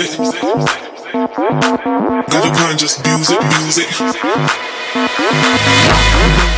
Got a grind just music, music.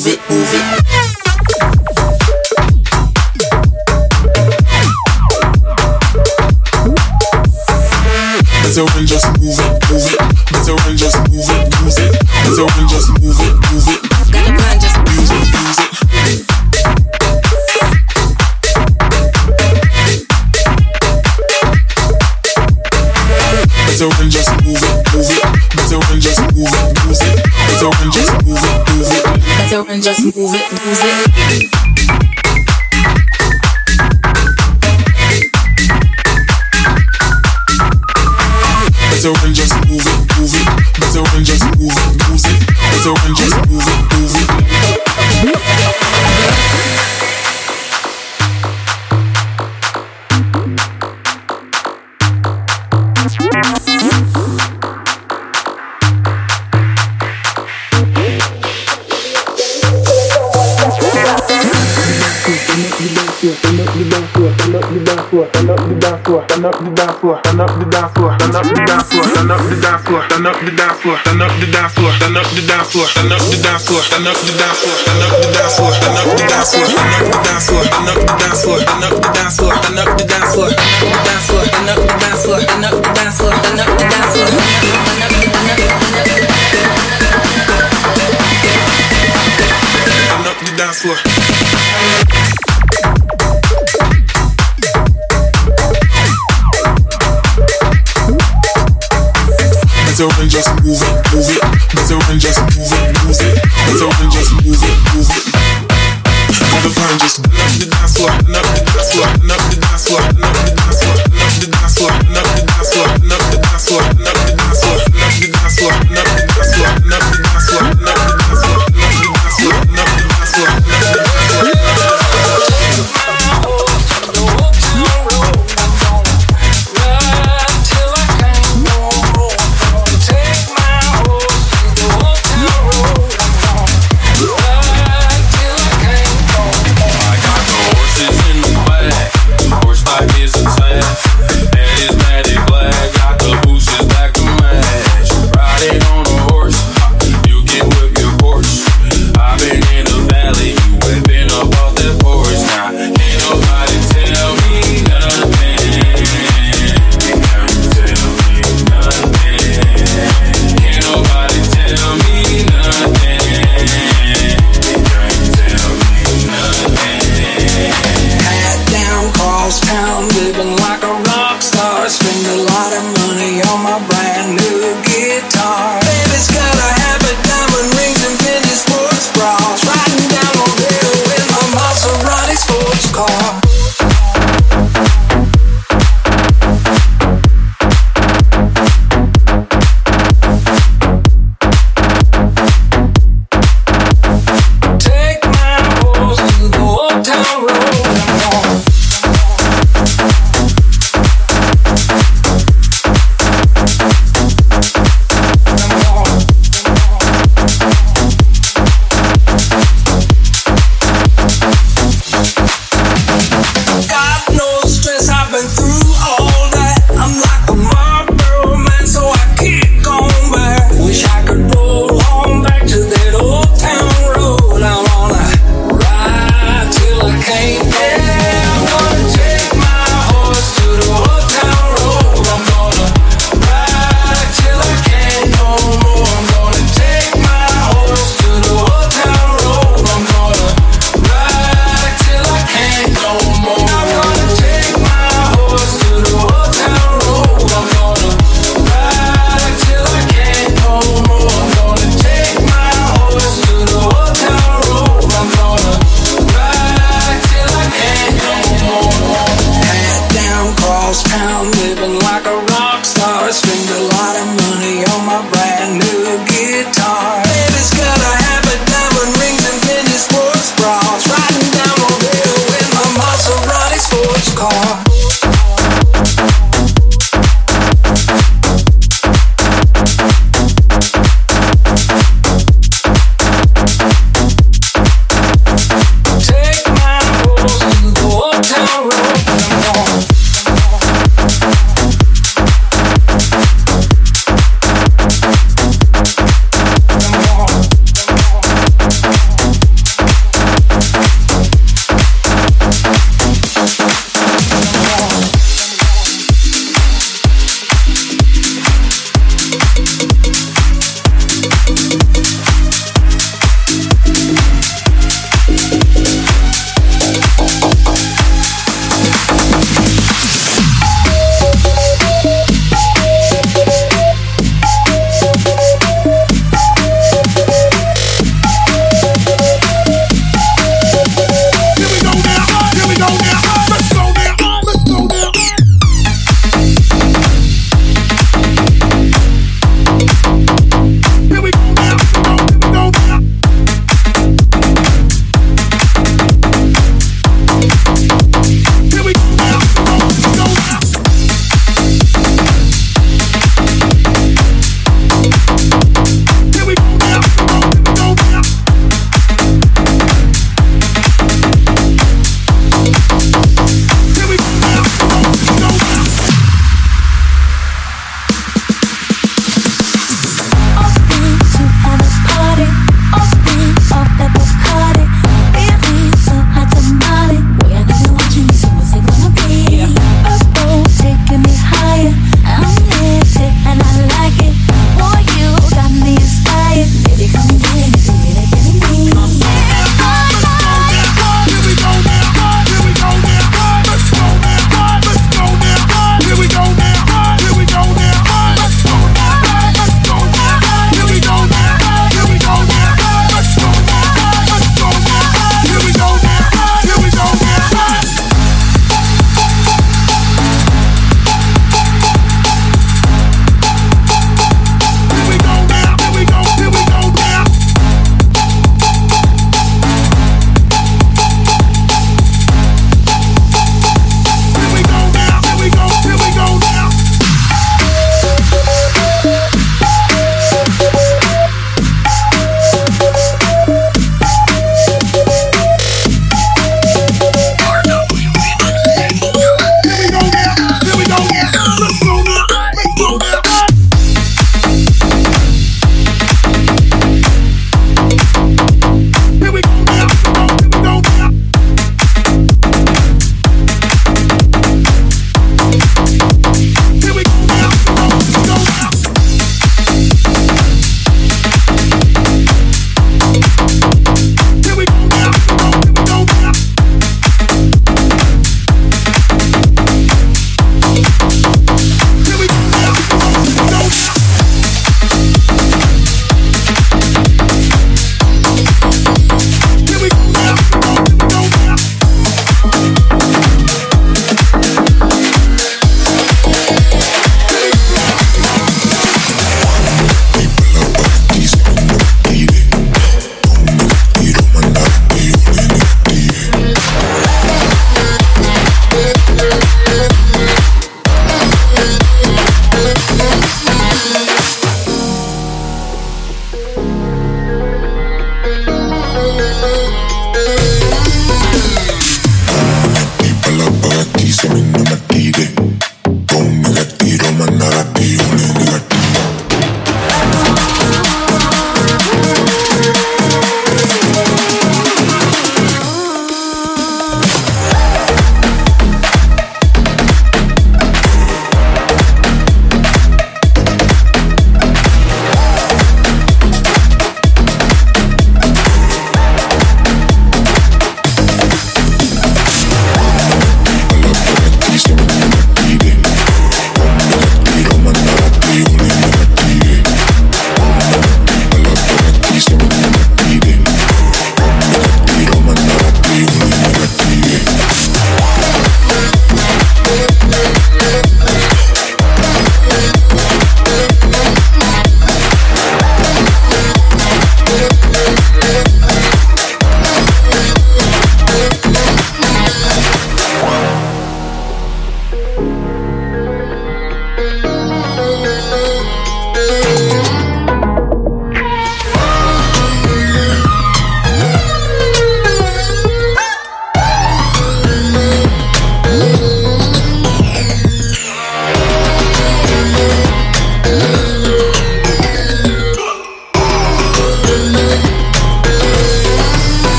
move it, move it. Better run, just move it, move it. Better run, just move it, move it. Better run, just move it, move it. Gotta run, just use it, use it. Better run, just move it, move it. Better run, just move it, move it. Better run, just move it, move it and just move it, move it. Turn up the dance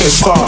Uh, drunk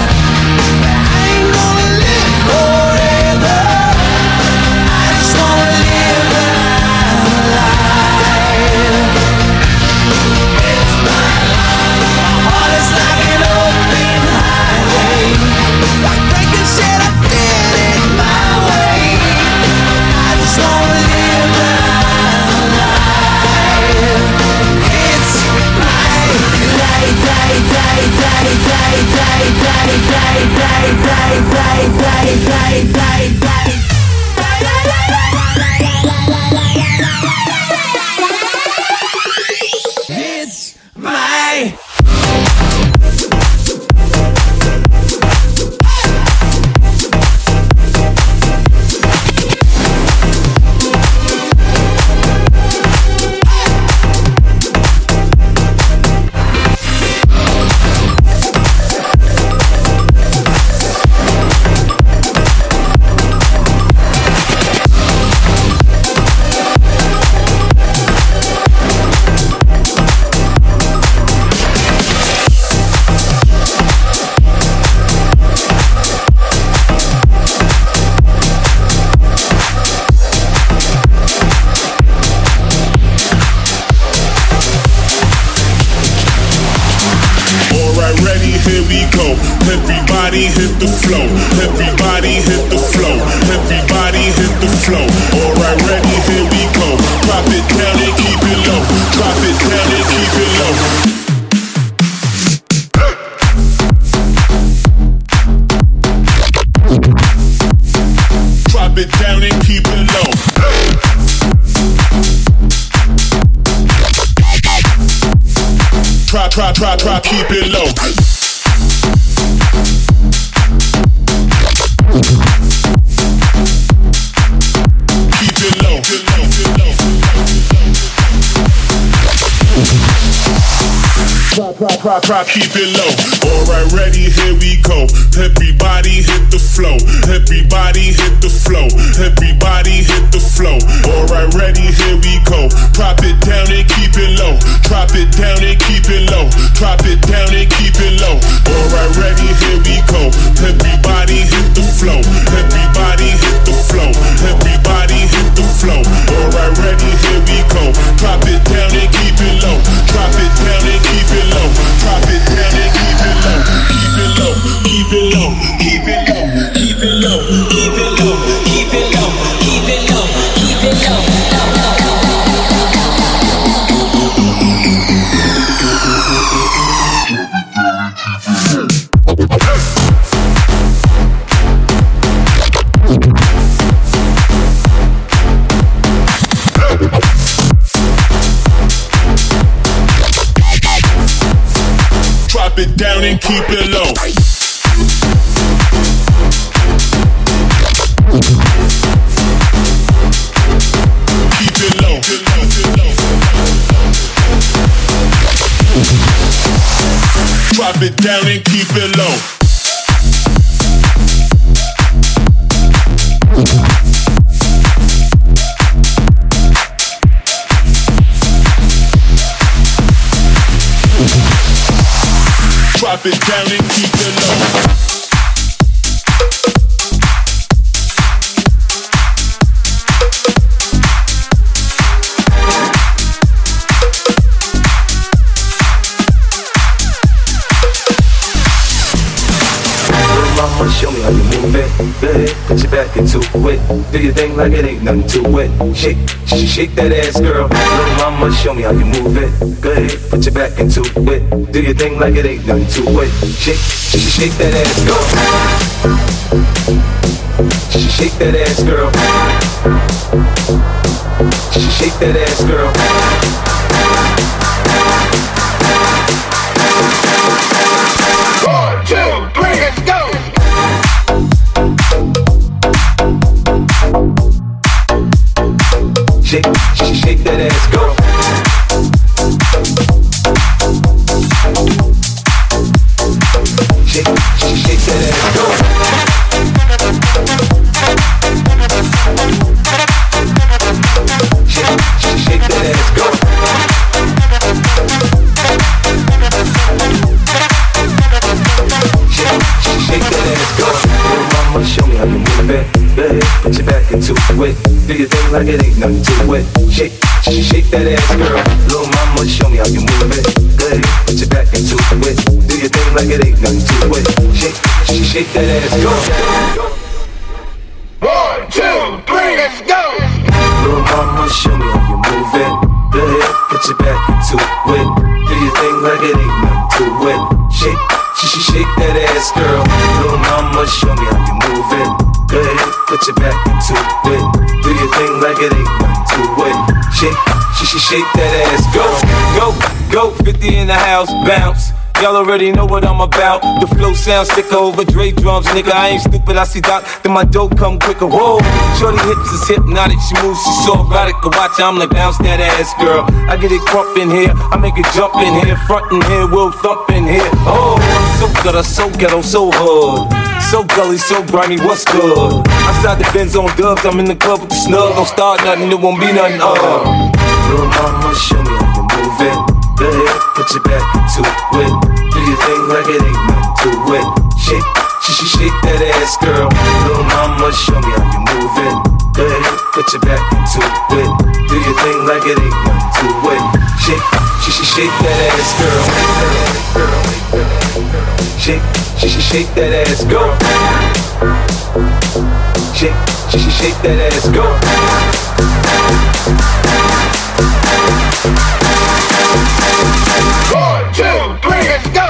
play, play, play, play, play, play, play, play, play, play, play. Everybody hit the flow. Everybody hit the flow. Everybody hit the flow. Alright, ready, here we go. Drop it down and keep it low. Drop it down and keep it low. Drop it down and keep it low. try, try, try, try, keep it low. Try, try, keep it low. Alright, ready, here we go. Everybody hit the flow. Everybody hit the flow. Everybody hit the flow. Alright, ready, here we go. Drop it down and keep it low. Drop it down and keep it low. Drop it down and keep it low. Alright, ready, here we go. Everybody hit the flow. Everybody hit the flow. Everybody hit the flow. Alright, ready, here we go. Drop it down and keep it low. Drop it down and keep it low. Drop it down and keep it low. Keep it low. Keep it low. Keep it low. Keep it low. Down and keep it low. Keep it low. Drop it down and Drop it down and keep it low. Back into it. Do your thing like it ain't nothing to it. Shake, sh- shake that ass, girl. Little mama, show me how you move it. Go ahead, put your back into it. Do your thing like it ain't nothing to it. Shake, sh- shake that ass, girl. Sh- Shake that ass, girl. Sh- Shake that ass, girl. Thing like it ain't nothing to it. Shake, sh- shake that ass, girl. Little mama, show me how you move it. Go ahead, put your back into it. Do your thing like it ain't nothing to it. Shake, sh- shake that ass, girl. One, two, three, let's go! Little mama, show me how you move it. Go ahead, put your back into it. Do your thing like it ain't nothing to it. Shake, sh- sh- shake that ass, girl. Little mama, show me how you move it. Go ahead, put your back into it. It ain't nothing to it. Shake, sh- sh- shake that ass, go, Go, go, 50 in the house, bounce. Y'all already know what I'm about. The flow sounds sicker over Dre drums, nigga. I ain't stupid, I see Doc, then my dope come quicker. Whoa, shorty hips is hypnotic, she moves, she's so erotic. I watch, I'm like bounce that ass, girl. I get it crump in here, I make it jump in here, front in here, we'll thump in here. Oh, so good, I'm so ghetto, so hood. So gully, so grimy, what's good? Outside the Benz on dubs, I'm in the club with the snug. Don't start nothing, it won't be nothing. Uh. Little mama, show me how you move it. Go ahead, put your back into it. Do your thing like it ain't nothing to it. Shake, sh- sh- shake that ass, girl. Little mama, show me how you move it. Go ahead, put your back into it. Do your thing like it ain't nothing to it. Shake, sh- sh- shake that ass, girl. Shake, sh- sh- shake shake that ass, girl. Shake, sh- sh- shake that ass, girl. One, two, three, let's go!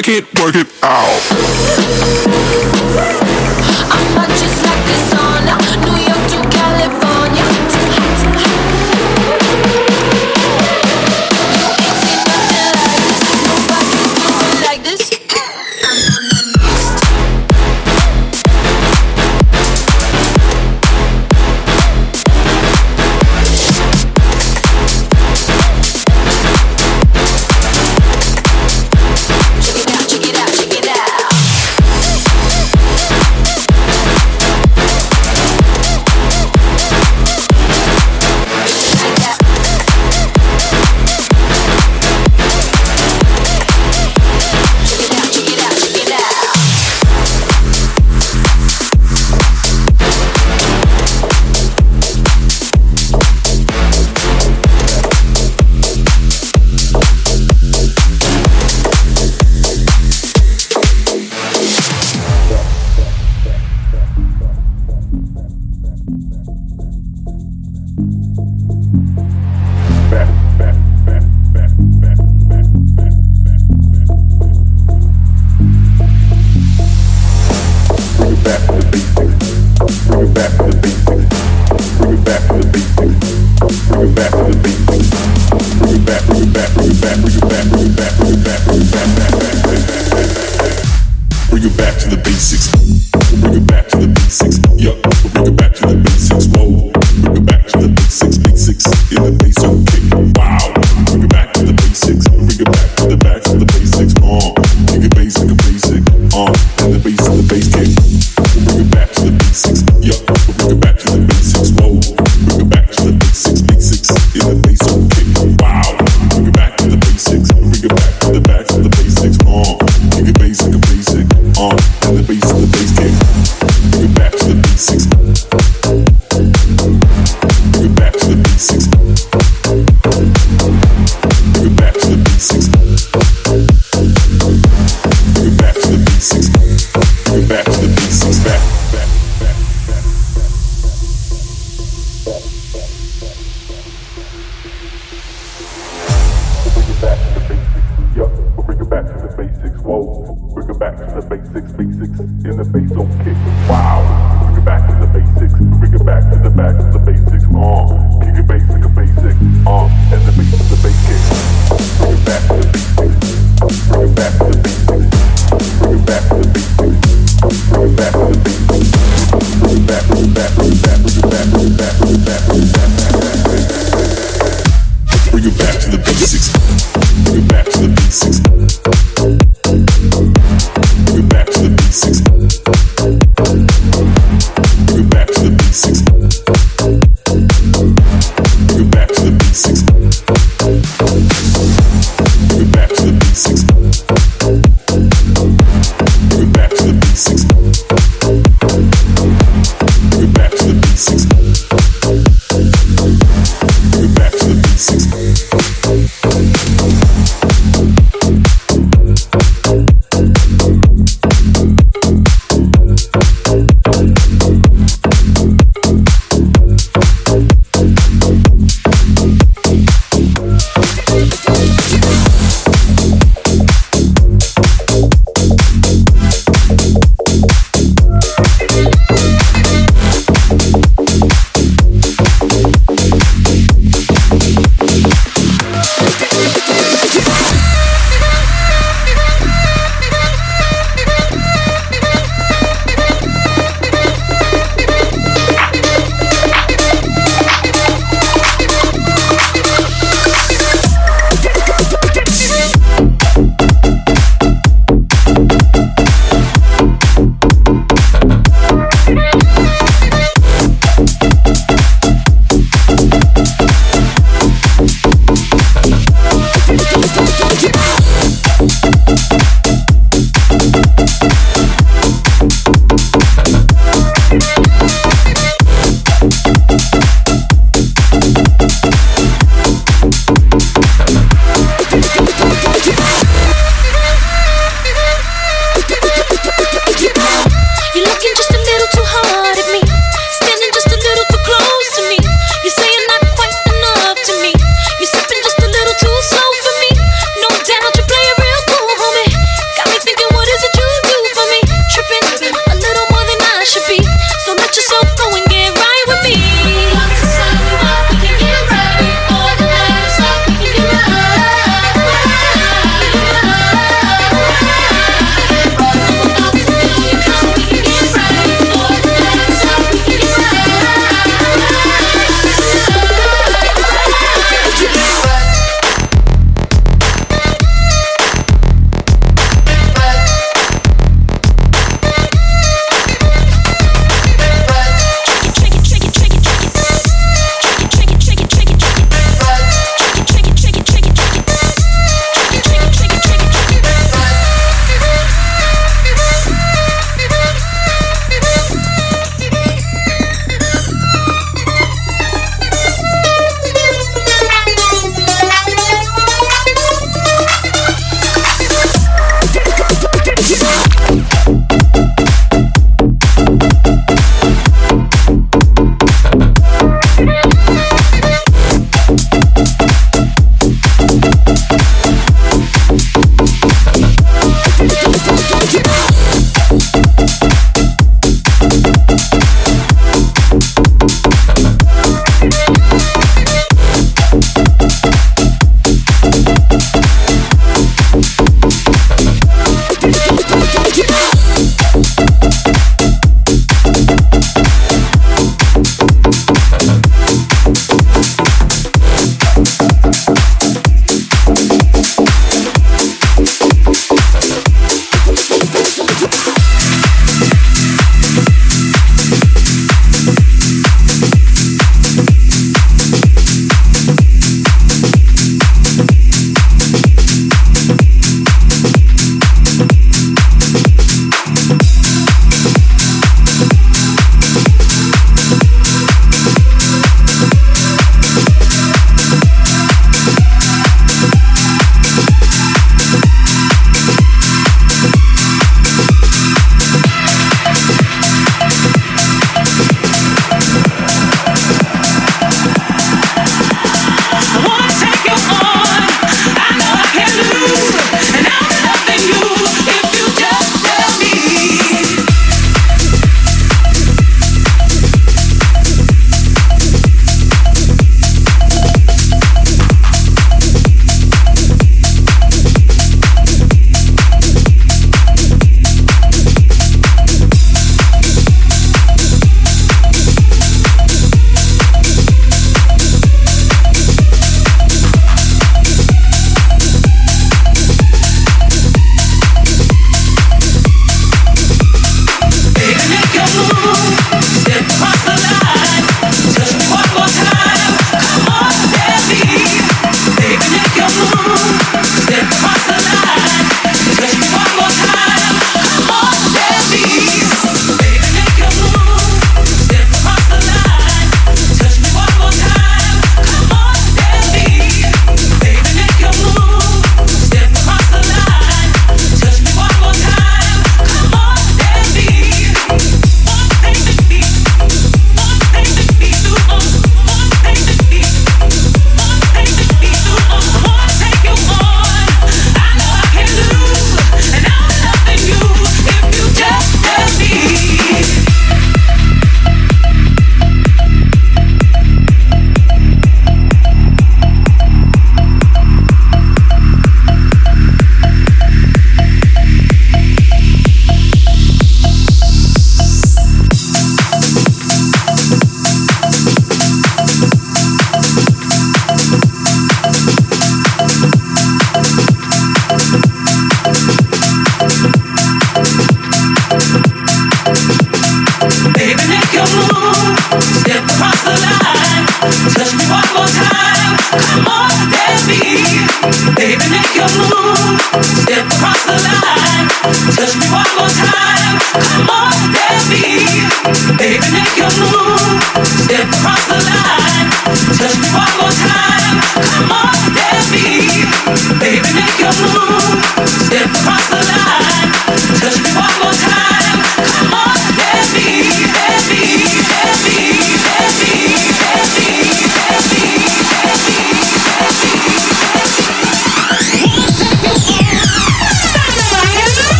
Work it,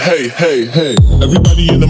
hey, hey. Hey. Everybody in the